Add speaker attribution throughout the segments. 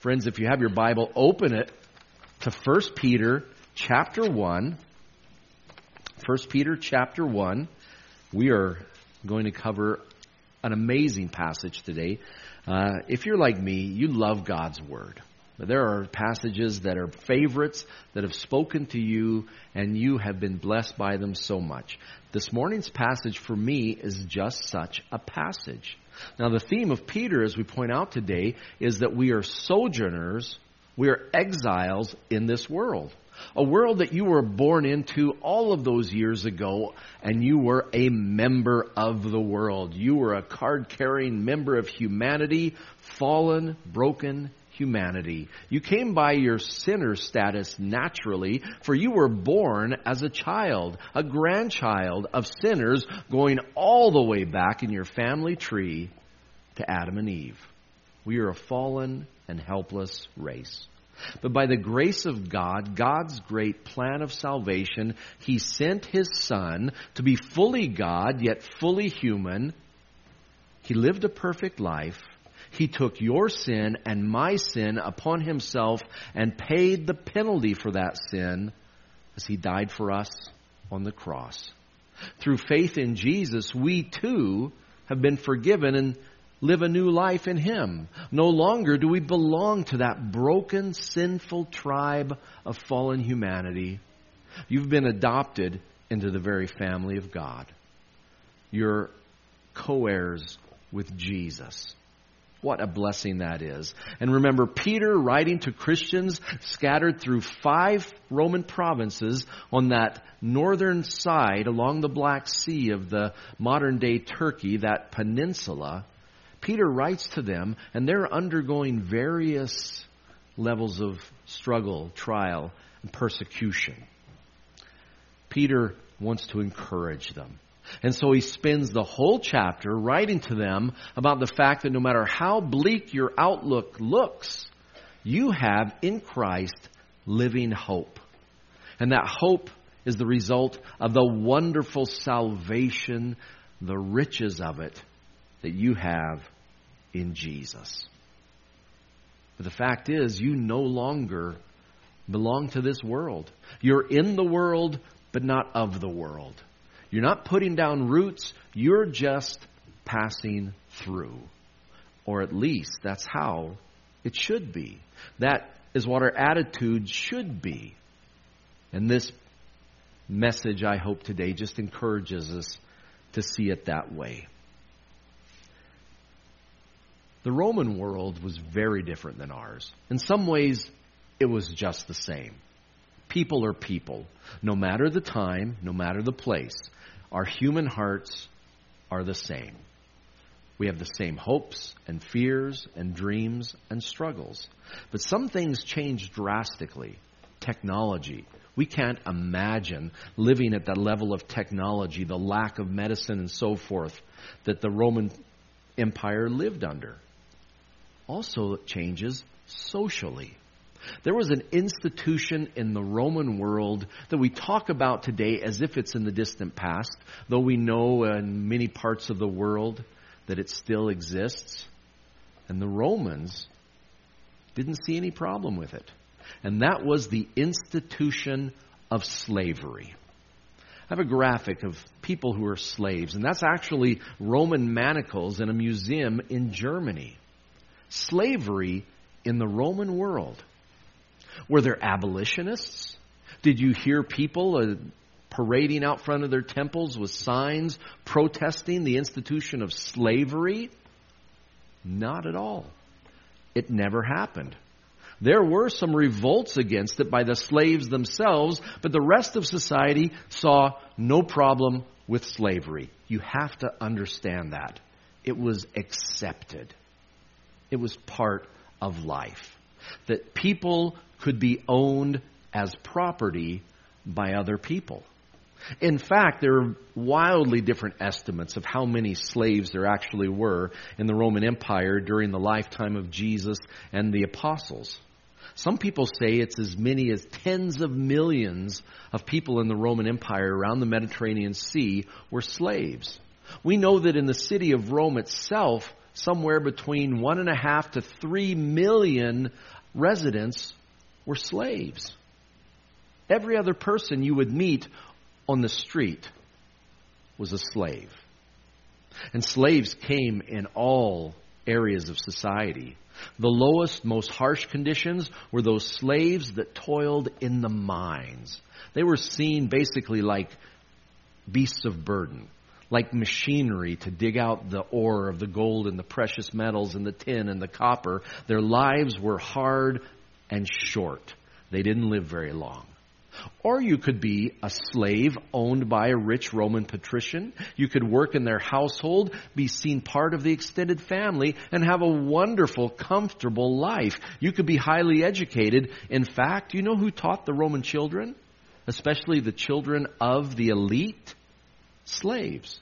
Speaker 1: Friends, if you have your Bible, open it to 1 Peter chapter 1. 1 Peter chapter 1. We are going to cover an amazing passage today. Uh, if you're like me, you love God's Word. There are passages that are favorites that have spoken to you and you have been blessed by them so much. This morning's passage for me is just such a passage. Now, the theme of Peter, as we point out today, is that we are sojourners, we are exiles in this world. A world that you were born into all of those years ago, and you were a member of the world. You were a card carrying member of humanity, fallen, broken humanity. You came by your sinner status naturally, for you were born as a child, a grandchild of sinners, going all the way back in your family tree to Adam and Eve. We are a fallen and helpless race. But by the grace of God, God's great plan of salvation, He sent His Son to be fully God, yet fully human. He lived a perfect life he took your sin and my sin upon himself and paid the penalty for that sin as he died for us on the cross. Through faith in Jesus, we too have been forgiven and live a new life in Him. No longer do we belong to that broken, sinful tribe of fallen humanity. You've been adopted into the very family of God. You're co heirs with Jesus. What a blessing that is. And remember, Peter writing to Christians scattered through five Roman provinces on that northern side along the Black Sea of the modern day Turkey, that peninsula. Peter writes to them, and they're undergoing various levels of struggle, trial, and persecution. Peter wants to encourage them. And so he spends the whole chapter writing to them about the fact that no matter how bleak your outlook looks, you have in Christ living hope. And that hope is the result of the wonderful salvation, the riches of it that you have in Jesus. But the fact is, you no longer belong to this world. You're in the world, but not of the world. You're not putting down roots, you're just passing through. Or at least that's how it should be. That is what our attitude should be. And this message, I hope, today just encourages us to see it that way. The Roman world was very different than ours. In some ways, it was just the same. People are people, no matter the time, no matter the place. Our human hearts are the same. We have the same hopes and fears and dreams and struggles. But some things change drastically. Technology. We can't imagine living at that level of technology, the lack of medicine and so forth that the Roman Empire lived under. Also, it changes socially. There was an institution in the Roman world that we talk about today as if it's in the distant past, though we know in many parts of the world that it still exists. And the Romans didn't see any problem with it. And that was the institution of slavery. I have a graphic of people who are slaves, and that's actually Roman manacles in a museum in Germany. Slavery in the Roman world were there abolitionists? Did you hear people uh, parading out front of their temples with signs protesting the institution of slavery? Not at all. It never happened. There were some revolts against it by the slaves themselves, but the rest of society saw no problem with slavery. You have to understand that. It was accepted. It was part of life. That people could be owned as property by other people. In fact, there are wildly different estimates of how many slaves there actually were in the Roman Empire during the lifetime of Jesus and the apostles. Some people say it's as many as tens of millions of people in the Roman Empire around the Mediterranean Sea were slaves. We know that in the city of Rome itself, somewhere between one and a half to three million residents were slaves. Every other person you would meet on the street was a slave. And slaves came in all areas of society. The lowest, most harsh conditions were those slaves that toiled in the mines. They were seen basically like beasts of burden, like machinery to dig out the ore of the gold and the precious metals and the tin and the copper. Their lives were hard and short. They didn't live very long. Or you could be a slave owned by a rich Roman patrician. You could work in their household, be seen part of the extended family, and have a wonderful, comfortable life. You could be highly educated. In fact, you know who taught the Roman children? Especially the children of the elite? Slaves.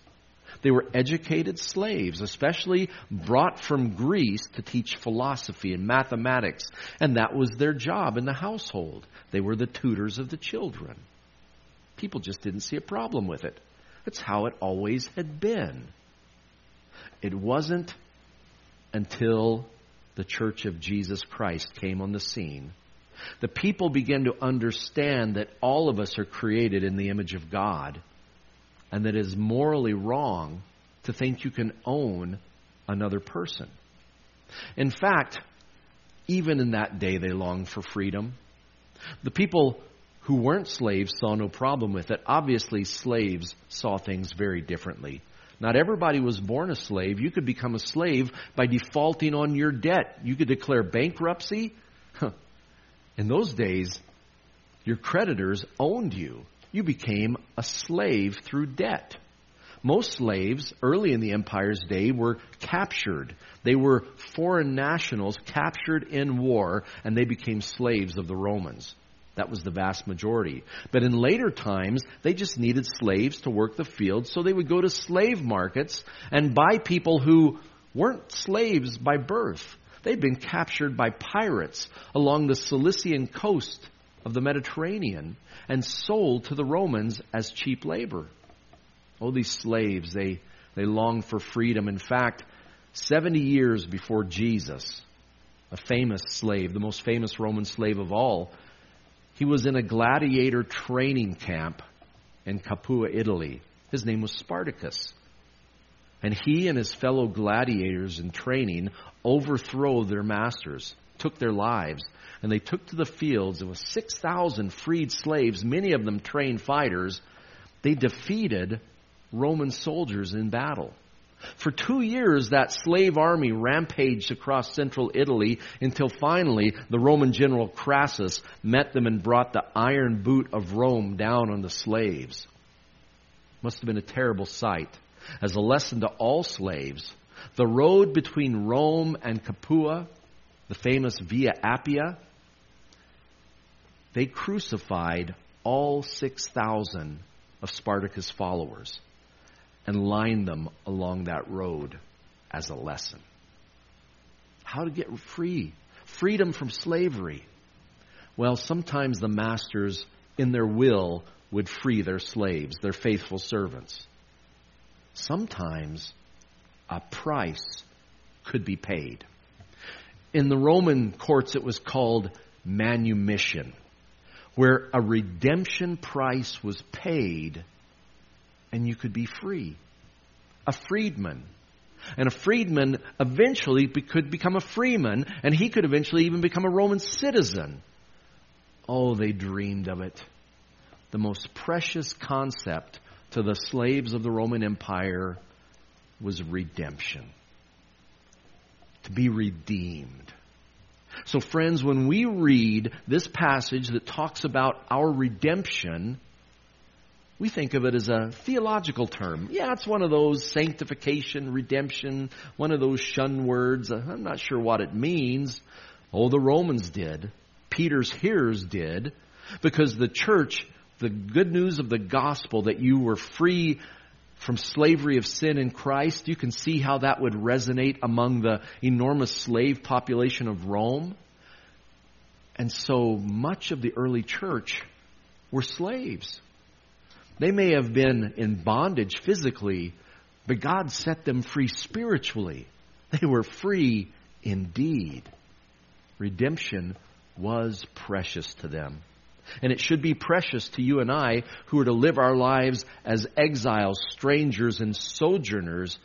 Speaker 1: They were educated slaves, especially brought from Greece to teach philosophy and mathematics. And that was their job in the household. They were the tutors of the children. People just didn't see a problem with it. That's how it always had been. It wasn't until the church of Jesus Christ came on the scene. The people began to understand that all of us are created in the image of God and that it is morally wrong to think you can own another person. In fact, even in that day, they longed for freedom. The people who weren't slaves saw no problem with it. Obviously, slaves saw things very differently. Not everybody was born a slave. You could become a slave by defaulting on your debt. You could declare bankruptcy. In those days, your creditors owned you you became a slave through debt. Most slaves early in the empire's day were captured. They were foreign nationals captured in war, and they became slaves of the Romans. That was the vast majority. But in later times, they just needed slaves to work the fields, so they would go to slave markets and buy people who weren't slaves by birth. They'd been captured by pirates along the Cilician coast of the Mediterranean and sold to the Romans as cheap labor. Oh, these slaves, they, they longed for freedom. In fact, 70 years before Jesus, a famous slave, the most famous Roman slave of all, he was in a gladiator training camp in Capua, Italy. His name was Spartacus. And he and his fellow gladiators in training overthrew their masters, took their lives, and they took to the fields. It was 6,000 freed slaves, many of them trained fighters. They defeated Roman soldiers in battle. For two years, that slave army rampaged across central Italy until finally the Roman general Crassus met them and brought the iron boot of Rome down on the slaves. Must have been a terrible sight. As a lesson to all slaves, the road between Rome and Capua, the famous Via Appia, they crucified all 6,000 of Spartacus' followers and lined them along that road as a lesson. How to get free, freedom from slavery. Well, sometimes the masters, in their will, would free their slaves, their faithful servants. Sometimes a price could be paid. In the Roman courts, it was called manumission where a redemption price was paid and you could be free. A freedman. And a freedman eventually could become a freeman, and he could eventually even become a Roman citizen. Oh, they dreamed of it. The most precious concept to the slaves of the Roman Empire was redemption. To be redeemed. So, friends, when we read this passage that talks about our redemption, we think of it as a theological term. Yeah, it's one of those sanctification, redemption, one of those shun words. Uh, I'm not sure what it means. Oh, the Romans did. Peter's hearers did. Because the church, the good news of the gospel that you were free from slavery of sin in Christ, you can see how that would resonate among the enormous slave population of Rome. And so much of the early church were slaves. They may have been in bondage physically, but God set them free spiritually. They were free indeed. Redemption was precious to them. And it should be precious to you and I who are to live our lives as exiles, strangers, and sojourners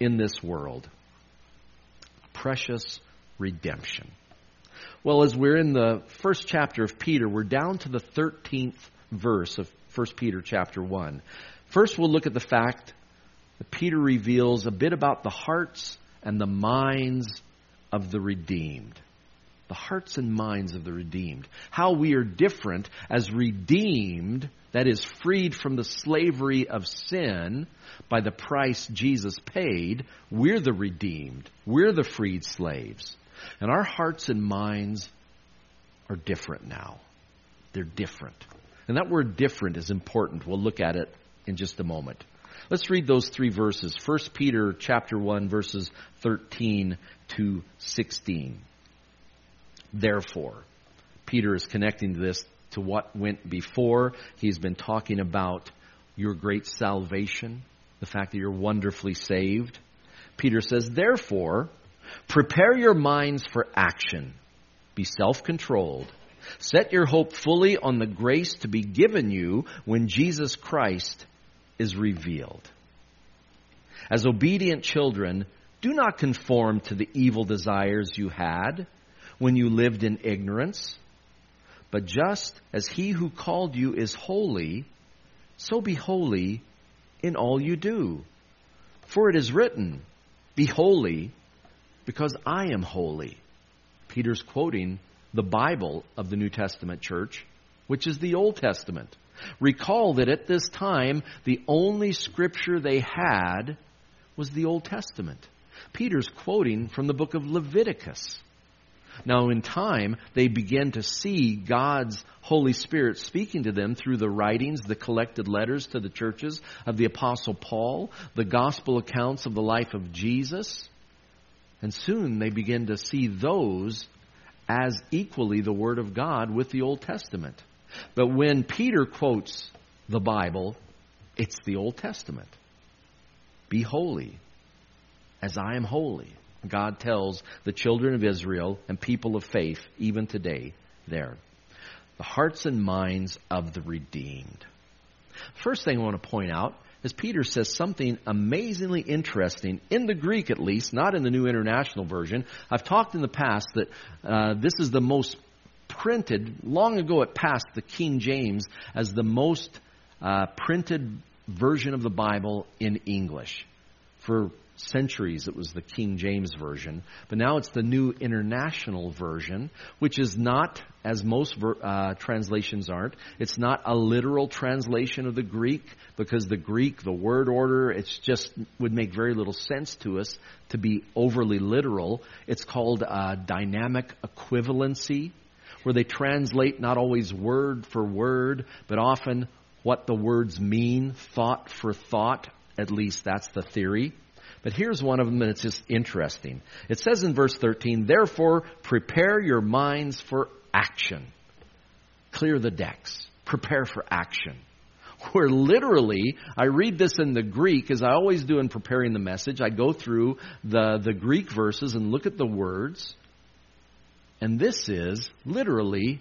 Speaker 1: in this world. Precious redemption. Well, as we're in the first chapter of Peter, we're down to the 13th verse of 1 Peter chapter 1. First, we'll look at the fact that Peter reveals a bit about the hearts and the minds of the redeemed. The hearts and minds of the redeemed. How we are different as redeemed, that is, freed from the slavery of sin by the price Jesus paid. We're the redeemed. We're the freed slaves. And our hearts and minds are different now. They're different. And that word different is important. We'll look at it in just a moment. Let's read those three verses. 1 Peter chapter 1 verses 13 to 16. Therefore, Peter is connecting this to what went before. He's been talking about your great salvation, the fact that you're wonderfully saved. Peter says, Therefore, prepare your minds for action. Be self controlled. Set your hope fully on the grace to be given you when Jesus Christ is revealed. As obedient children, do not conform to the evil desires you had when you lived in ignorance, but just as he who called you is holy, so be holy in all you do. For it is written, Be holy, because I am holy. Peter's quoting the Bible of the New Testament church, which is the Old Testament. Recall that at this time, the only scripture they had was the Old Testament. Peter's quoting from the book of Leviticus. Now, in time, they begin to see God's Holy Spirit speaking to them through the writings, the collected letters to the churches of the Apostle Paul, the gospel accounts of the life of Jesus. And soon they begin to see those as equally the Word of God with the Old Testament. But when Peter quotes the Bible, it's the Old Testament. Be holy as I am holy. God tells the children of Israel and people of faith, even today, there. The hearts and minds of the redeemed. First thing I want to point out is Peter says something amazingly interesting, in the Greek at least, not in the New International Version. I've talked in the past that uh, this is the most printed, long ago it passed the King James as the most uh, printed version of the Bible in English. For centuries it was the King James Version, but now it's the New International Version, which is not, as most uh, translations aren't, it's not a literal translation of the Greek, because the Greek, the word order, it's just would make very little sense to us to be overly literal. It's called uh, dynamic equivalency, where they translate not always word for word, but often what the words mean, thought for thought. At least that's the theory. But here's one of them that's just interesting. It says in verse 13, Therefore, prepare your minds for action. Clear the decks. Prepare for action. Where literally, I read this in the Greek, as I always do in preparing the message. I go through the, the Greek verses and look at the words. And this is literally,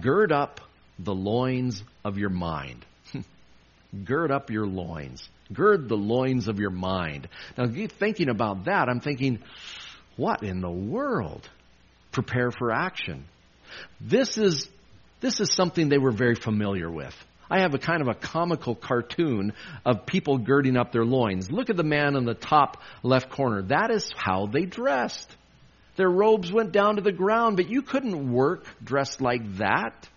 Speaker 1: gird up the loins of your mind. gird up your loins. Gird the loins of your mind. Now, thinking about that, I'm thinking, what in the world? Prepare for action. This is, this is something they were very familiar with. I have a kind of a comical cartoon of people girding up their loins. Look at the man in the top left corner. That is how they dressed. Their robes went down to the ground, but you couldn't work dressed like that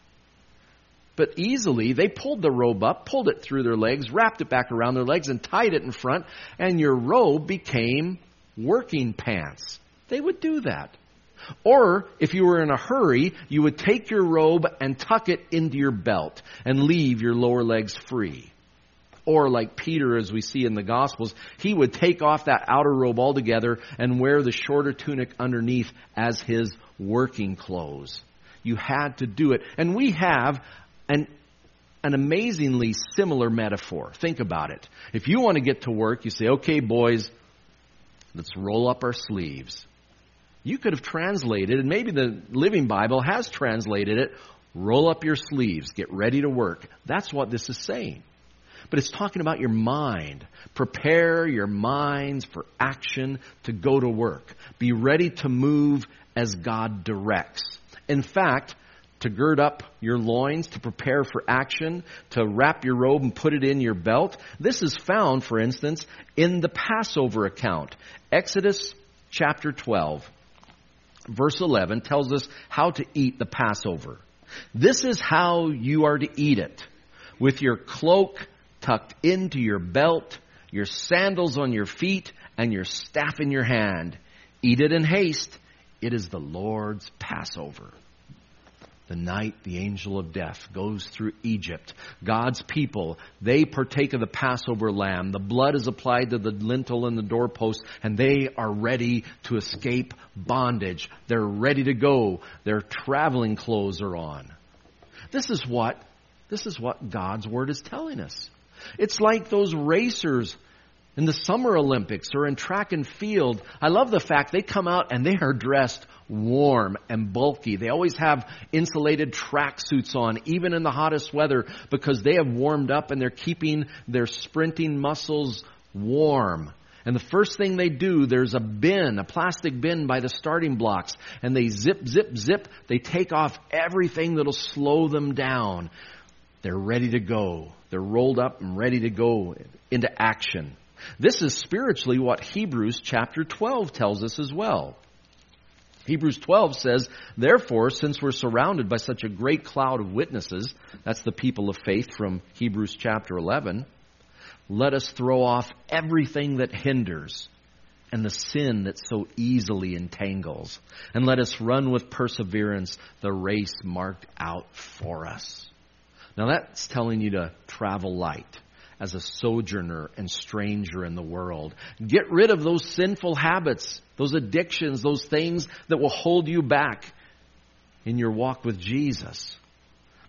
Speaker 1: but easily they pulled the robe up, pulled it through their legs, wrapped it back around their legs, and tied it in front, and your robe became working pants. They would do that. Or, if you were in a hurry, you would take your robe and tuck it into your belt and leave your lower legs free. Or, like Peter, as we see in the Gospels, he would take off that outer robe altogether and wear the shorter tunic underneath as his working clothes. You had to do it. And we have an, an amazingly similar metaphor. Think about it. If you want to get to work, you say, okay, boys, Let's roll up our sleeves. You could have translated, and maybe the Living Bible has translated it, roll up your sleeves, get ready to work. That's what this is saying. But it's talking about your mind. Prepare your minds for action to go to work. Be ready to move as God directs. In fact, to gird up your loins, to prepare for action, to wrap your robe and put it in your belt. This is found, for instance, in the Passover account. Exodus chapter 12, verse 11 tells us how to eat the Passover. This is how you are to eat it. With your cloak tucked into your belt, your sandals on your feet, and your staff in your hand. Eat it in haste. It is the Lord's Passover. The night the angel of death goes through Egypt, God's people, they partake of the Passover lamb. The blood is applied to the lintel and the doorpost, and they are ready to escape bondage. They're ready to go. Their traveling clothes are on. This is what, this is what God's word is telling us. It's like those racers in the Summer Olympics or in track and field. I love the fact they come out and they are dressed warm and bulky. They always have insulated track suits on, even in the hottest weather, because they have warmed up and they're keeping their sprinting muscles warm. And the first thing they do, there's a bin, a plastic bin by the starting blocks, and they zip, zip, zip. They take off everything that'll slow them down. They're ready to go. They're rolled up and ready to go into action. This is spiritually what Hebrews chapter 12 tells us as well. Hebrews 12 says, Therefore, since we're surrounded by such a great cloud of witnesses, that's the people of faith from Hebrews chapter 11, let us throw off everything that hinders and the sin that so easily entangles, and let us run with perseverance the race marked out for us. Now that's telling you to travel light as a sojourner and stranger in the world. Get rid of those sinful habits, those addictions, those things that will hold you back in your walk with Jesus.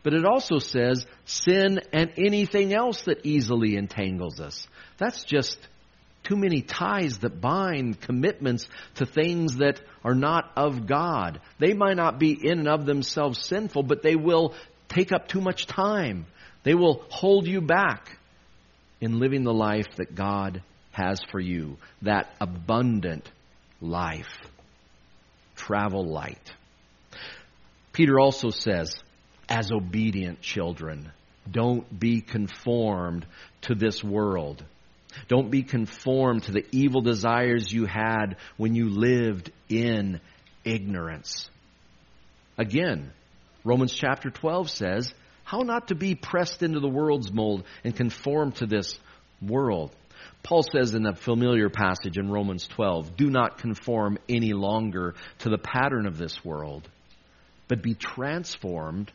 Speaker 1: But it also says sin and anything else that easily entangles us. That's just too many ties that bind commitments to things that are not of God. They might not be in and of themselves sinful, but they will take up too much time. They will hold you back in living the life that God has for you, that abundant life. Travel light. Peter also says, as obedient children, don't be conformed to this world. Don't be conformed to the evil desires you had when you lived in ignorance. Again, Romans chapter 12 says, how not to be pressed into the world's mold and conform to this world. Paul says in a familiar passage in Romans 12, do not conform any longer to the pattern of this world, but be transformed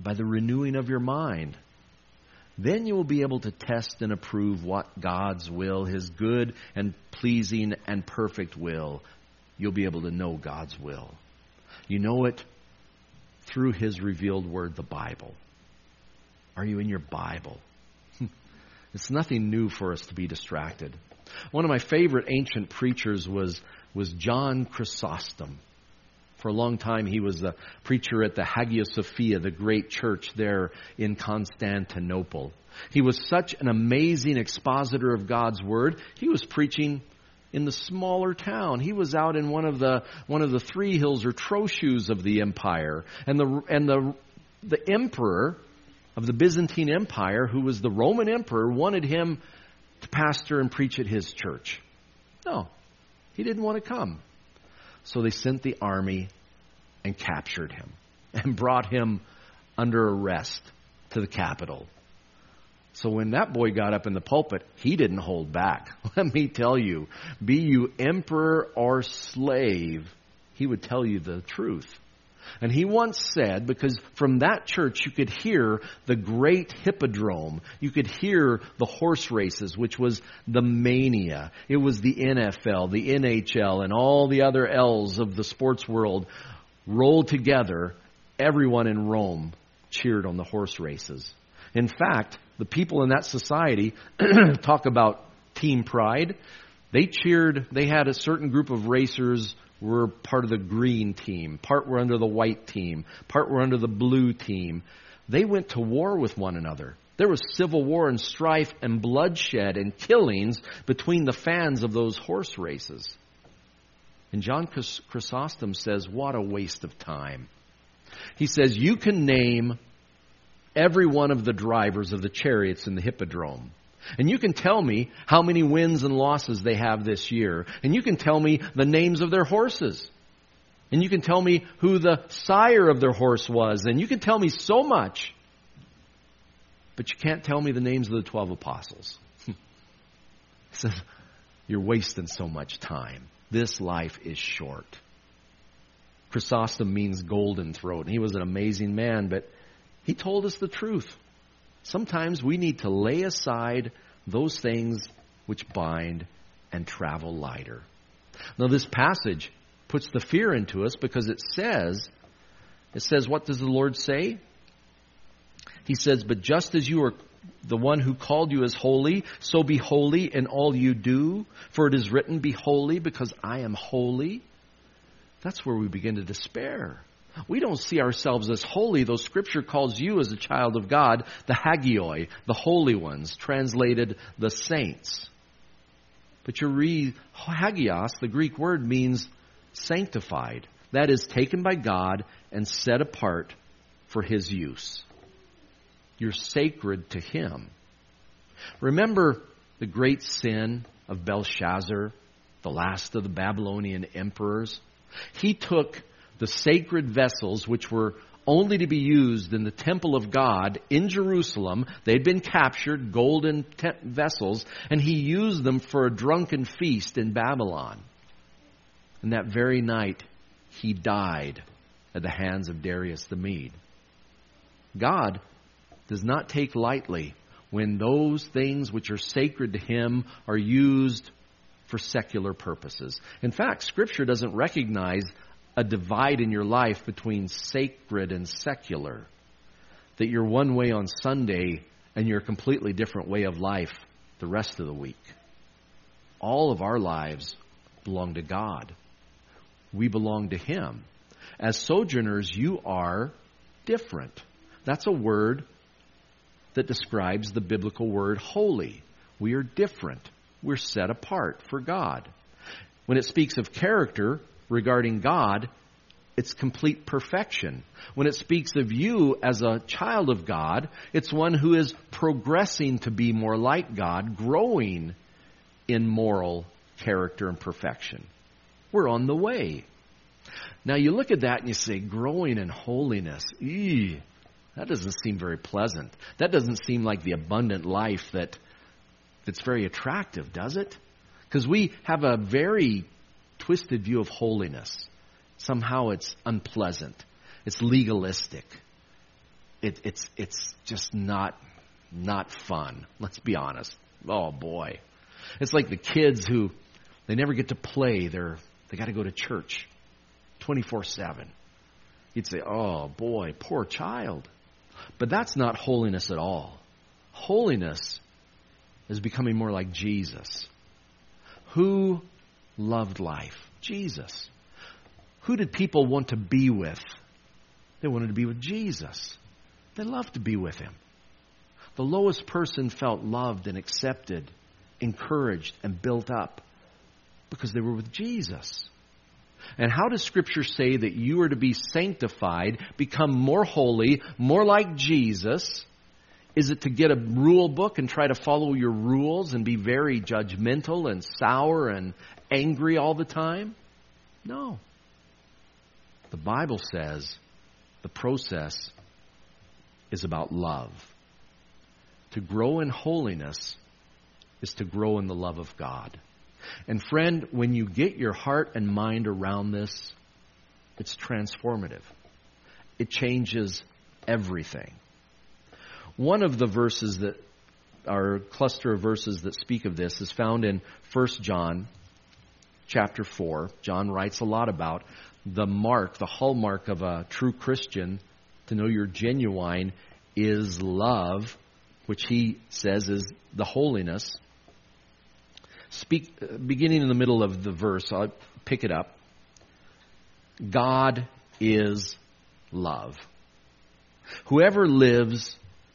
Speaker 1: by the renewing of your mind. Then you will be able to test and approve what God's will, His good and pleasing and perfect will. You'll be able to know God's will. You know it through His revealed word, the Bible. Are you in your Bible? it's nothing new for us to be distracted. One of my favorite ancient preachers was, was John Chrysostom. For a long time, he was the preacher at the Hagia Sophia, the great church there in Constantinople. He was such an amazing expositor of God's Word. He was preaching in the smaller town. He was out in one of the one of the three hills or trochus of the empire, and the and the the emperor of the Byzantine Empire, who was the Roman emperor, wanted him to pastor and preach at his church. No, he didn't want to come. So they sent the army and captured him and brought him under arrest to the capital. So when that boy got up in the pulpit, he didn't hold back. Let me tell you, be you emperor or slave, he would tell you the truth. And he once said, because from that church you could hear the great hippodrome, you could hear the horse races, which was the mania. It was the NFL, the NHL, and all the other L's of the sports world rolled together. Everyone in Rome cheered on the horse races. In fact, the people in that society talk about team pride. They cheered, they had a certain group of racers were part of the green team, part were under the white team, part were under the blue team. They went to war with one another. There was civil war and strife and bloodshed and killings between the fans of those horse races. And John Chrysostom says, What a waste of time. He says, You can name every one of the drivers of the chariots in the hippodrome. And you can tell me how many wins and losses they have this year. And you can tell me the names of their horses. And you can tell me who the sire of their horse was. And you can tell me so much. But you can't tell me the names of the 12 apostles. he says, You're wasting so much time. This life is short. Chrysostom means golden throat. And he was an amazing man, but he told us the truth. Sometimes we need to lay aside those things which bind and travel lighter. Now, this passage puts the fear into us because it says, it says, what does the Lord say? He says, But just as you are the one who called you is holy, so be holy in all you do, for it is written, Be holy because I am holy. That's where we begin to despair. We don't see ourselves as holy, though Scripture calls you as a child of God the hagioi, the holy ones, translated the saints. But you read hagios, the Greek word means sanctified. That is taken by God and set apart for His use. You're sacred to Him. Remember the great sin of Belshazzar, the last of the Babylonian emperors? He took the sacred vessels which were only to be used in the temple of God in Jerusalem. They'd been captured, golden vessels, and he used them for a drunken feast in Babylon. And that very night, he died at the hands of Darius the Mede. God does not take lightly when those things which are sacred to him are used for secular purposes. In fact, Scripture doesn't recognize a divide in your life between sacred and secular. That you're one way on Sunday and you're a completely different way of life the rest of the week. All of our lives belong to God. We belong to Him. As sojourners, you are different. That's a word that describes the biblical word holy. We are different. We're set apart for God. When it speaks of character regarding God, it's complete perfection. When it speaks of you as a child of God, it's one who is progressing to be more like God, growing in moral character and perfection. We're on the way. Now you look at that and you say, growing in holiness. Eee, that doesn't seem very pleasant. That doesn't seem like the abundant life that that's very attractive, does it? Because we have a very twisted view of holiness. Somehow it's unpleasant. It's legalistic. It, it's it's just not not fun. Let's be honest. Oh boy, it's like the kids who they never get to play. They're they got to go to church, twenty four seven. You'd say, oh boy, poor child. But that's not holiness at all. Holiness is becoming more like Jesus. Who loved life? Jesus. Who did people want to be with? They wanted to be with Jesus. They loved to be with him. The lowest person felt loved and accepted, encouraged, and built up because they were with Jesus. And how does Scripture say that you are to be sanctified, become more holy, more like Jesus? Is it to get a rule book and try to follow your rules and be very judgmental and sour and angry all the time? No. The Bible says the process is about love. To grow in holiness is to grow in the love of God. And friend, when you get your heart and mind around this, it's transformative. It changes everything. One of the verses that our cluster of verses that speak of this is found in 1 John chapter 4. John writes a lot about the mark, the hallmark of a true Christian to know you're genuine is love, which he says is the holiness Speak, beginning in the middle of the verse, I'll pick it up. God is love. Whoever lives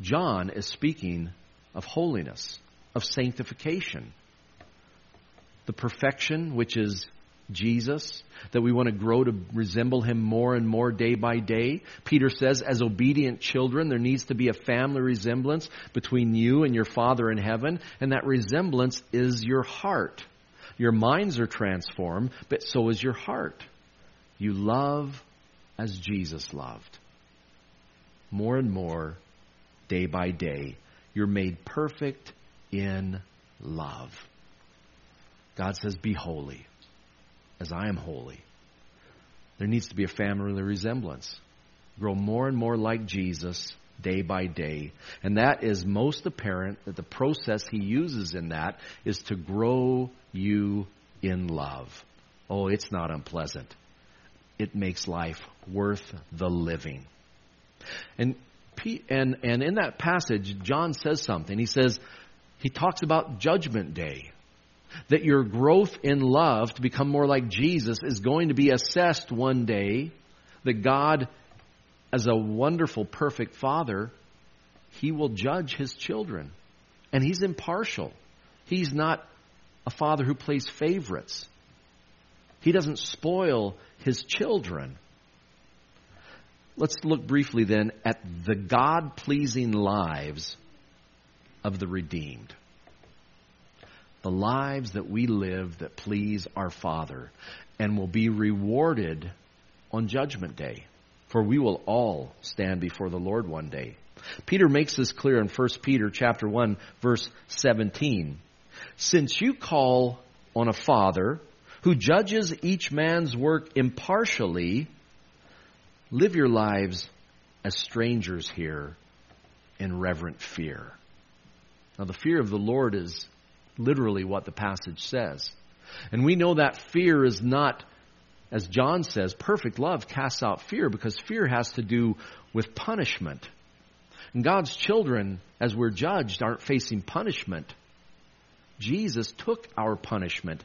Speaker 1: John is speaking of holiness, of sanctification. The perfection which is Jesus, that we want to grow to resemble him more and more day by day. Peter says, as obedient children, there needs to be a family resemblance between you and your Father in heaven, and that resemblance is your heart. Your minds are transformed, but so is your heart. You love as Jesus loved. More and more, day by day, you're made perfect in love. God says, Be holy as I am holy. There needs to be a family resemblance. Grow more and more like Jesus day by day. And that is most apparent that the process he uses in that is to grow you in love. Oh, it's not unpleasant. It makes life worth the living. And and and in that passage John says something. He says he talks about judgment day that your growth in love to become more like Jesus is going to be assessed one day, that God, as a wonderful, perfect Father, He will judge His children. And He's impartial. He's not a Father who plays favorites. He doesn't spoil His children. Let's look briefly then at the God pleasing lives of the redeemed the lives that we live that please our Father and will be rewarded on Judgment Day. For we will all stand before the Lord one day. Peter makes this clear in 1 Peter chapter 1 verse 17. Since you call on a father who judges each man's work impartially, live your lives as strangers here in reverent fear. Now the fear of the Lord is literally what the passage says. And we know that fear is not, as John says, perfect love casts out fear because fear has to do with punishment. And God's children, as we're judged, aren't facing punishment. Jesus took our punishment.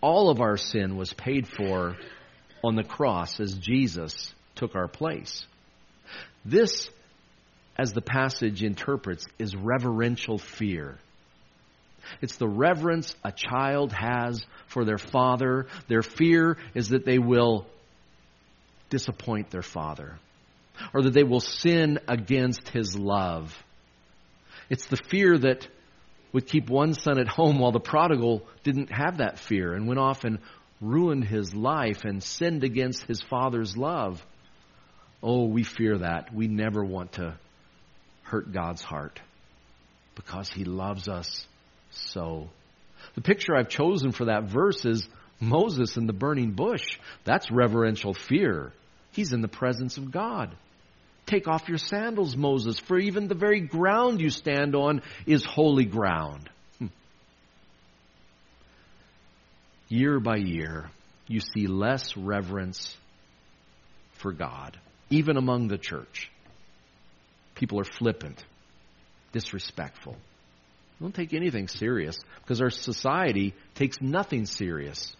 Speaker 1: All of our sin was paid for on the cross as Jesus took our place. This, as the passage interprets, is reverential fear. It's the reverence a child has for their father. Their fear is that they will disappoint their father or that they will sin against his love. It's the fear that would keep one son at home while the prodigal didn't have that fear and went off and ruined his life and sinned against his father's love. Oh, we fear that. We never want to hurt God's heart because he loves us so. The picture I've chosen for that verse is Moses in the burning bush. That's reverential fear. He's in the presence of God. Take off your sandals, Moses, for even the very ground you stand on is holy ground. Hmm. Year by year, you see less reverence for God, even among the church. People are flippant, disrespectful. Don't take anything serious because our society takes nothing serious.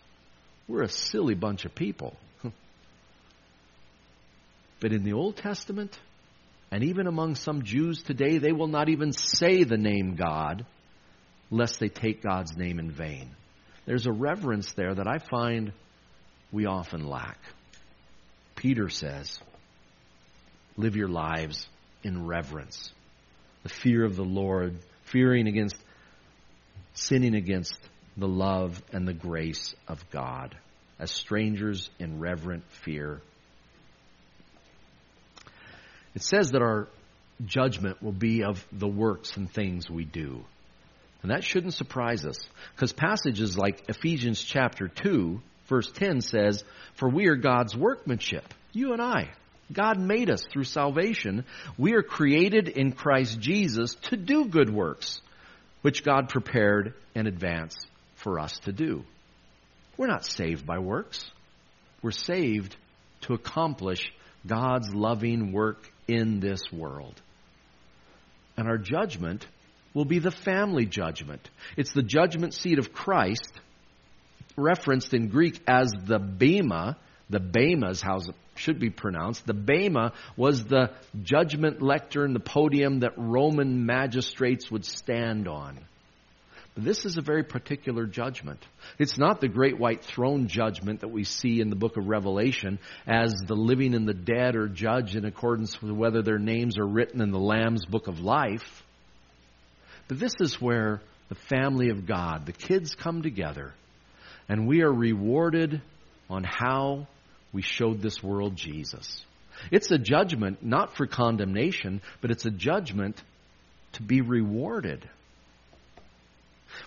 Speaker 1: We're a silly bunch of people. but in the Old Testament, and even among some Jews today, they will not even say the name God lest they take God's name in vain. There's a reverence there that I find we often lack. Peter says, Live your lives in reverence, the fear of the Lord fearing against, sinning against the love and the grace of God as strangers in reverent fear. It says that our judgment will be of the works and things we do. And that shouldn't surprise us because passages like Ephesians chapter 2, verse 10 says, For we are God's workmanship, you and I. God made us through salvation. We are created in Christ Jesus to do good works, which God prepared in advance for us to do. We're not saved by works. We're saved to accomplish God's loving work in this world. And our judgment will be the family judgment. It's the judgment seat of Christ, referenced in Greek as the Bema. The Bema is how should be pronounced. The Bema was the judgment lectern, the podium that Roman magistrates would stand on. But this is a very particular judgment. It's not the great white throne judgment that we see in the book of Revelation as the living and the dead are judged in accordance with whether their names are written in the Lamb's book of life. But this is where the family of God, the kids come together, and we are rewarded on how we showed this world Jesus. It's a judgment not for condemnation, but it's a judgment to be rewarded.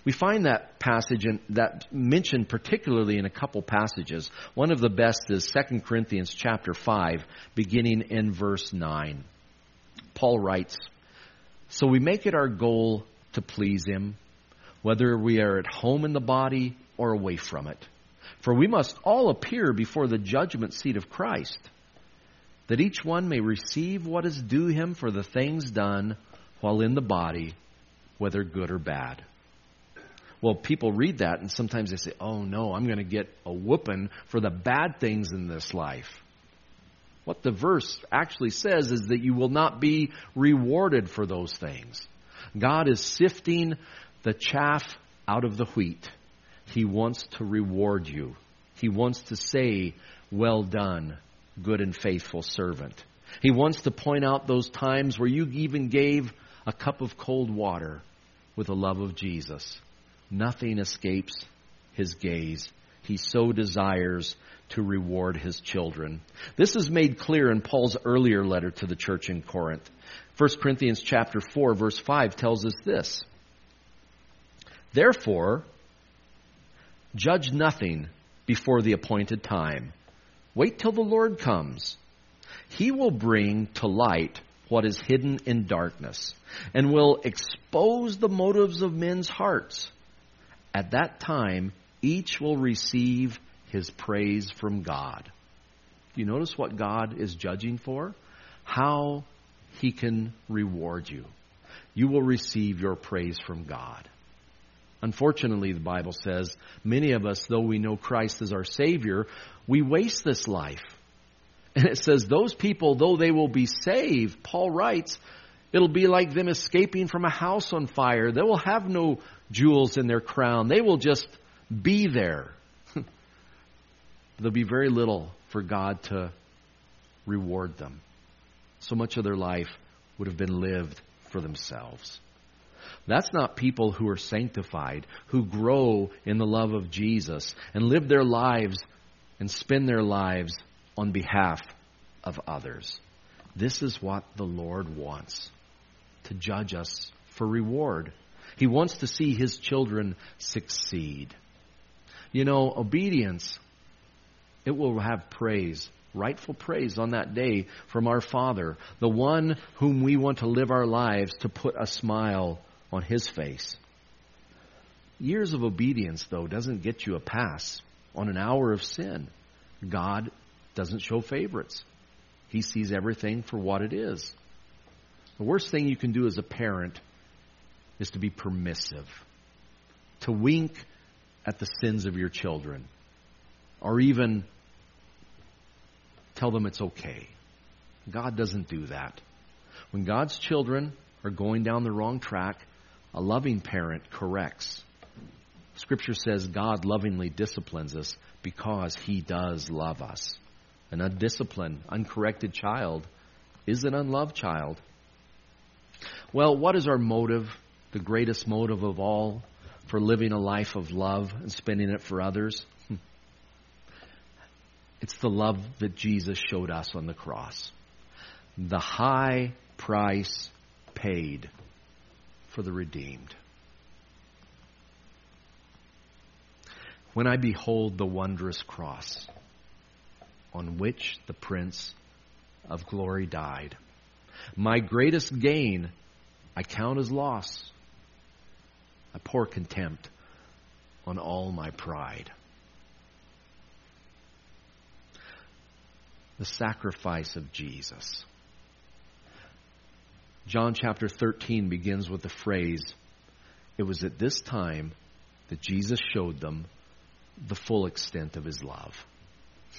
Speaker 1: We find that passage in, that mentioned particularly in a couple passages. One of the best is 2 Corinthians chapter 5, beginning in verse 9. Paul writes, So we make it our goal to please him, whether we are at home in the body or away from it. For we must all appear before the judgment seat of Christ, that each one may receive what is due him for the things done while in the body, whether good or bad. Well, people read that and sometimes they say, oh no, I'm going to get a whooping for the bad things in this life. What the verse actually says is that you will not be rewarded for those things. God is sifting the chaff out of the wheat. He wants to reward you. He wants to say, Well done, good and faithful servant. He wants to point out those times where you even gave a cup of cold water with the love of Jesus. Nothing escapes his gaze. He so desires to reward his children. This is made clear in Paul's earlier letter to the church in Corinth. 1 Corinthians chapter 4 verse 5 tells us this. Therefore, judge nothing before the appointed time. Wait till the Lord comes. He will bring to light what is hidden in darkness and will expose the motives of men's hearts. At that time, each will receive his praise from God. Do you notice what God is judging for? How he can reward you. You will receive your praise from God. Unfortunately, the Bible says, many of us, though we know Christ as our Savior, we waste this life. And it says, those people, though they will be saved, Paul writes, it'll be like them escaping from a house on fire. They will have no jewels in their crown. They will just be there. There'll be very little for God to reward them. So much of their life would have been lived for themselves. That's not people who are sanctified, who grow in the love of Jesus and live their lives and spend their lives on behalf of others. This is what the Lord wants to judge us for reward. He wants to see his children succeed. You know, obedience, it will have praise, rightful praise on that day from our Father, the one whom we want to live our lives to put a smile on his face. Years of obedience, though, doesn't get you a pass on an hour of sin. God doesn't show favorites. He sees everything for what it is. The worst thing you can do as a parent is to be permissive, to wink at the sins of your children, or even tell them it's okay. God doesn't do that. When God's children are going down the wrong track, a loving parent corrects. Scripture says God lovingly disciplines us because he does love us. An undisciplined, uncorrected child is an unloved child. Well, what is our motive the greatest motive of all for living a life of love and spending it for others? Hmm. It's the love that Jesus showed us on the cross. The high price paid for the redeemed. When I behold the wondrous cross on which the Prince of Glory died, my greatest gain I count as loss. I pour contempt on all my pride. The sacrifice of Jesus John chapter 13 begins with the phrase, It was at this time that Jesus showed them the full extent of his love.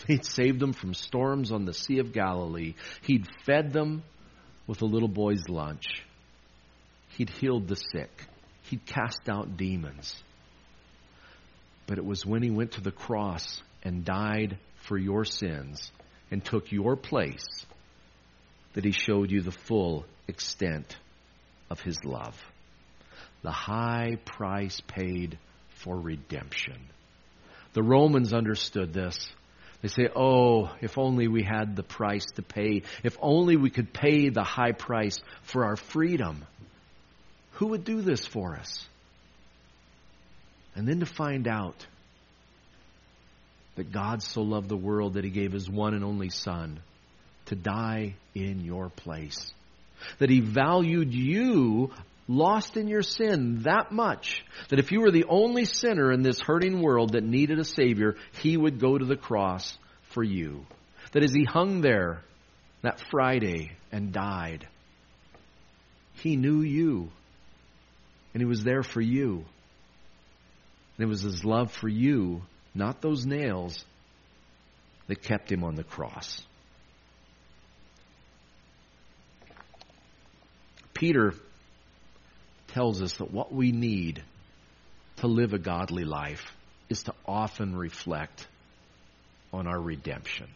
Speaker 1: He'd saved them from storms on the Sea of Galilee. He'd fed them with a little boy's lunch. He'd healed the sick. He'd cast out demons. But it was when he went to the cross and died for your sins and took your place that he showed you the full extent of his love. The high price paid for redemption. The Romans understood this. They say, oh, if only we had the price to pay. If only we could pay the high price for our freedom. Who would do this for us? And then to find out that God so loved the world that he gave his one and only Son to die in your place. That he valued you lost in your sin that much that if you were the only sinner in this hurting world that needed a Savior, He would go to the cross for you. That as He hung there that Friday and died, He knew you. And He was there for you. And it was His love for you, not those nails, that kept Him on the cross. Peter tells us that what we need to live a godly life is to often reflect on our redemption,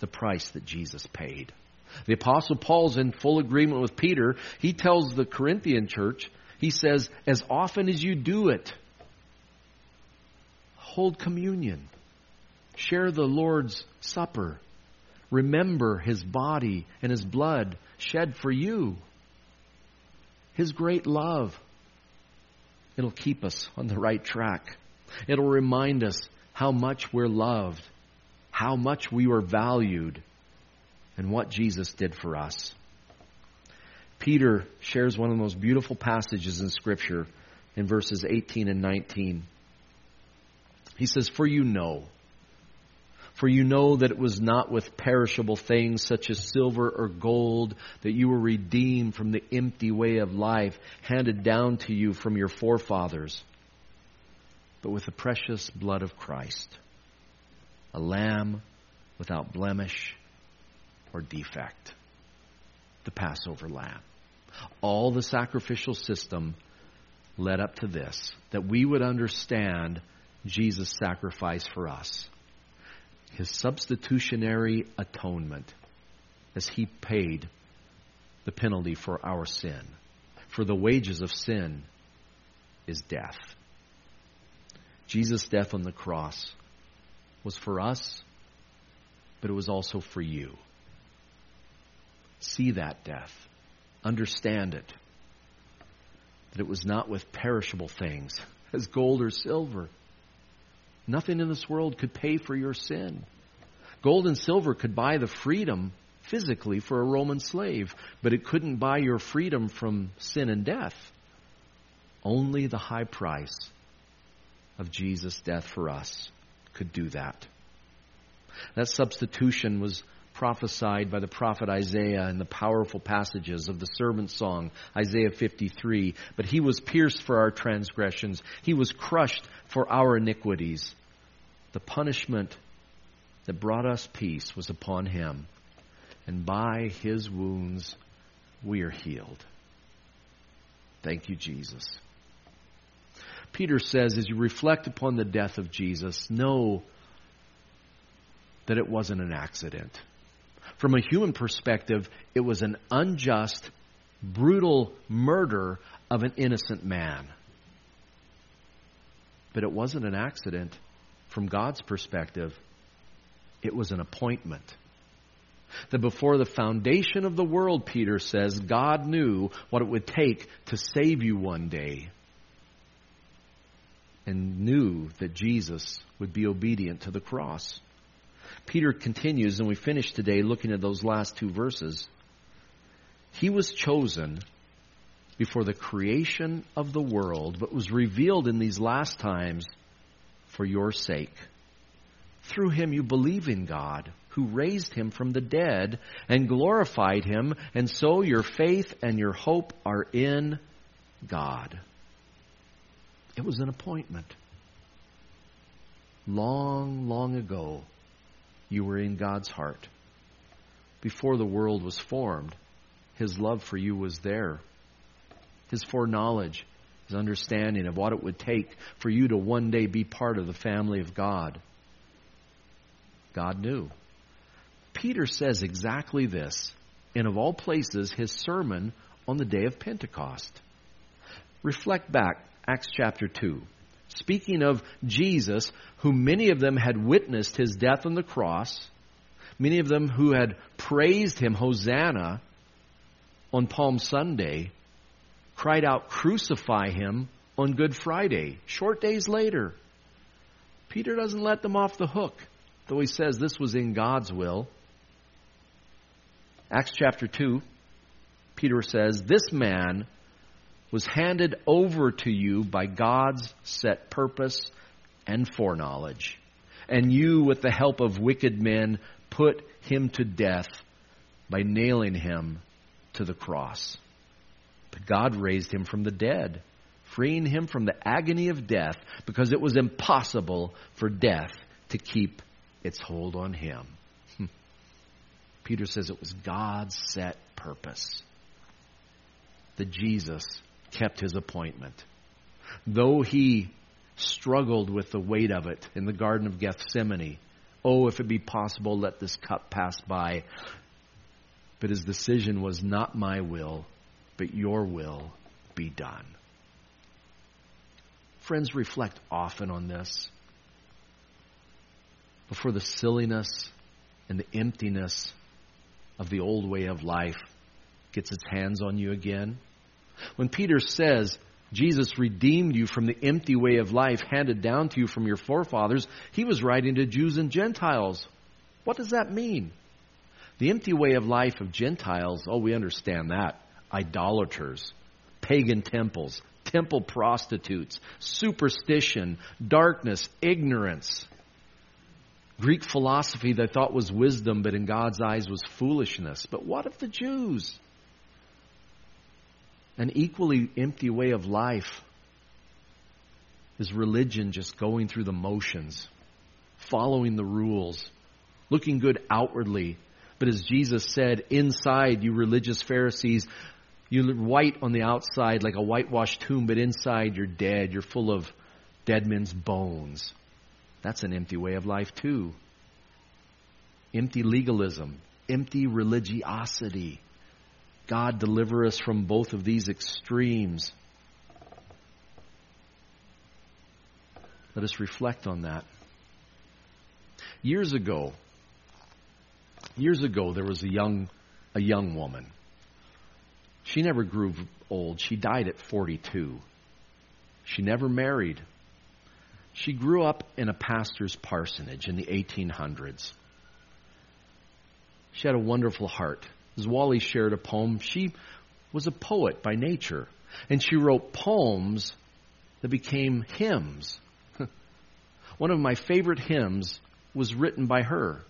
Speaker 1: the price that Jesus paid. The Apostle Paul's in full agreement with Peter. He tells the Corinthian church, he says, as often as you do it, hold communion, share the Lord's supper, remember his body and his blood shed for you. His great love. It'll keep us on the right track. It'll remind us how much we're loved, how much we were valued, and what Jesus did for us. Peter shares one of the most beautiful passages in Scripture in verses 18 and 19. He says, For you know for you know that it was not with perishable things such as silver or gold that you were redeemed from the empty way of life handed down to you from your forefathers, but with the precious blood of Christ, a lamb without blemish or defect, the Passover lamb. All the sacrificial system led up to this, that we would understand Jesus' sacrifice for us his substitutionary atonement as he paid the penalty for our sin. For the wages of sin is death. Jesus' death on the cross was for us, but it was also for you. See that death. Understand it. That it was not with perishable things, as gold or silver Nothing in this world could pay for your sin. Gold and silver could buy the freedom physically for a Roman slave, but it couldn't buy your freedom from sin and death. Only the high price of Jesus' death for us could do that. That substitution was prophesied by the prophet Isaiah in the powerful passages of the servant song, Isaiah 53. But he was pierced for our transgressions, he was crushed for our iniquities. The punishment that brought us peace was upon him, and by his wounds we are healed. Thank you, Jesus. Peter says, as you reflect upon the death of Jesus, know that it wasn't an accident. From a human perspective, it was an unjust, brutal murder of an innocent man. But it wasn't an accident. From God's perspective, it was an appointment. That before the foundation of the world, Peter says, God knew what it would take to save you one day. and knew that Jesus would be obedient to the cross. Peter continues, and we finish today looking at those last two verses. He was chosen before the creation of the world, but was revealed in these last times for your sake. Through him you believe in God, who raised him from the dead and glorified him, and so your faith and your hope are in God. It was an appointment. Long, long ago, you were in God's heart. Before the world was formed, His love for you was there. His foreknowledge, His understanding of what it would take for you to one day be part of the family of God. God knew. Peter says exactly this in, of all places, his sermon on the day of Pentecost. Reflect back, Acts chapter 2. Speaking of Jesus, who many of them had witnessed his death on the cross, many of them who had praised him, Hosanna, on Palm Sunday, cried out, Crucify him on Good Friday, short days later. Peter doesn't let them off the hook, though he says this was in God's will. Acts chapter 2, Peter says, This man was handed over to you by God's set purpose and foreknowledge. And you, with the help of wicked men, put him to death by nailing him to the cross. But God raised him from the dead, freeing him from the agony of death because it was impossible for death to keep its hold on him. Hmm. Peter says it was God's set purpose that Jesus kept his appointment. Though he struggled with the weight of it in the Garden of Gethsemane, oh, if it be possible, let this cup pass by. But his decision was not my will, but your will be done. Friends, reflect often on this. Before the silliness and the emptiness of the old way of life gets its hands on you again. When Peter says, Jesus redeemed you from the empty way of life handed down to you from your forefathers, he was writing to Jews and Gentiles. What does that mean? The empty way of life of Gentiles, oh, we understand that. Idolaters, pagan temples, temple prostitutes, superstition, darkness, ignorance. Greek philosophy they thought was wisdom, but in God's eyes was foolishness. But what of the Jews? An equally empty way of life is religion just going through the motions, following the rules, looking good outwardly. But as Jesus said, inside, you religious Pharisees, you're white on the outside like a whitewashed tomb, but inside you're dead. You're full of dead men's bones. That's an empty way of life, too. Empty legalism, empty religiosity. God, deliver us from both of these extremes. Let us reflect on that. Years ago, years ago, there was a young, a young woman. She never grew old. She died at 42. She never married. She grew up in a pastor's parsonage in the 1800s. She had a wonderful heart. Wally shared a poem, she was a poet by nature, and she wrote poems that became hymns. One of my favorite hymns was written by her.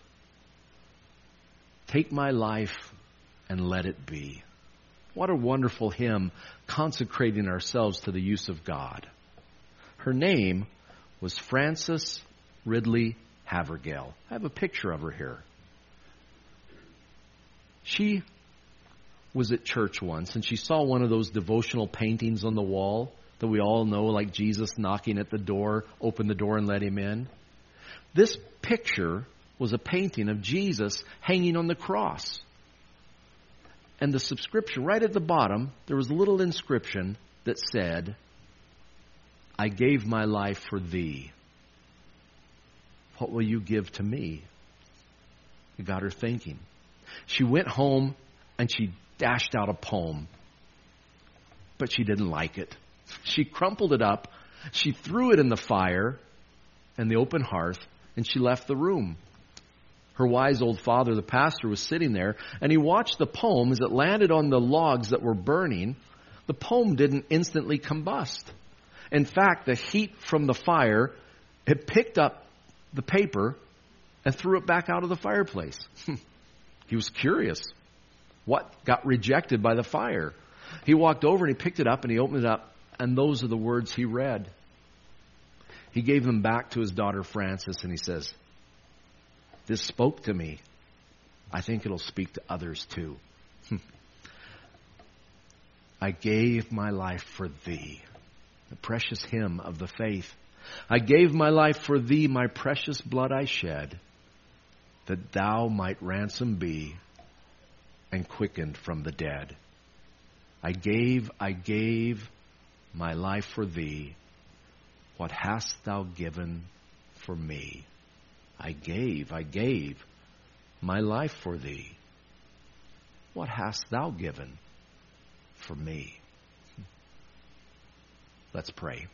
Speaker 1: Take my life and let it be. What a wonderful hymn consecrating ourselves to the use of God. Her name was Frances Ridley Havergal. I have a picture of her here. She was at church once and she saw one of those devotional paintings on the wall that we all know, like Jesus knocking at the door, open the door and let him in. This picture was a painting of Jesus hanging on the cross. And the subscription, right at the bottom, there was a little inscription that said, I gave my life for thee. What will you give to me? It got her thinking. She went home and she dashed out a poem, but she didn't like it. She crumpled it up She threw it in the fire and the open hearth, and she left the room. Her wise old father, the pastor, was sitting there, and he watched the poem as it landed on the logs that were burning. The poem didn't instantly combust. In fact, the heat from the fire, it picked up the paper and threw it back out of the fireplace. he was curious. What got rejected by the fire? He walked over and he picked it up and he opened it up, and those are the words he read. He gave them back to his daughter Frances and he says, This spoke to me. I think it'll speak to others too. I gave my life for thee, the precious hymn of the faith. I gave my life for thee, my precious blood I shed, that thou might ransom be and quickened from the dead. I gave, I gave my life for thee. What hast thou given for me? I gave, I gave my life for thee. What hast thou given for me? Let's pray.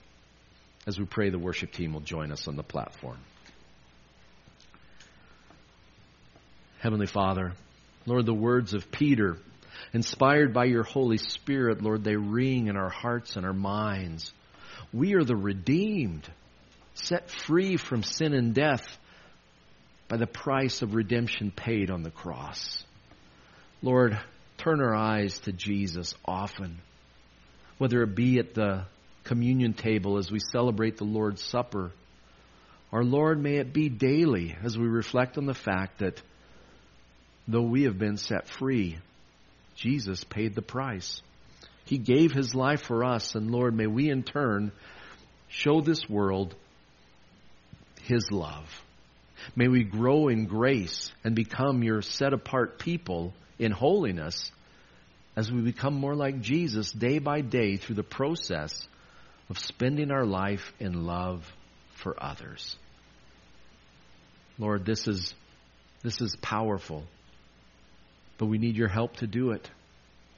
Speaker 1: As we pray, the worship team will join us on the platform. Heavenly Father, Lord, the words of Peter, inspired by your Holy Spirit, Lord, they ring in our hearts and our minds. We are the redeemed, set free from sin and death by the price of redemption paid on the cross. Lord, turn our eyes to Jesus often, whether it be at the communion table as we celebrate the Lord's Supper, or Lord, may it be daily as we reflect on the fact that though we have been set free, Jesus paid the price. He gave his life for us, and Lord, may we in turn show this world his love. May we grow in grace and become your set apart people in holiness as we become more like Jesus day by day through the process of spending our life in love for others. Lord, this is, this is powerful but we need your help to do it.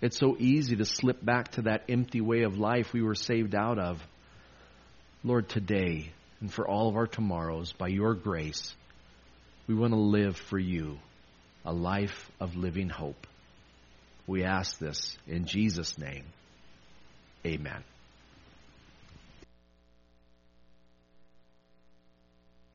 Speaker 1: It's so easy to slip back to that empty way of life we were saved out of. Lord, today and for all of our tomorrows, by your grace, we want to live for you a life of living hope. We ask this in Jesus' name. Amen.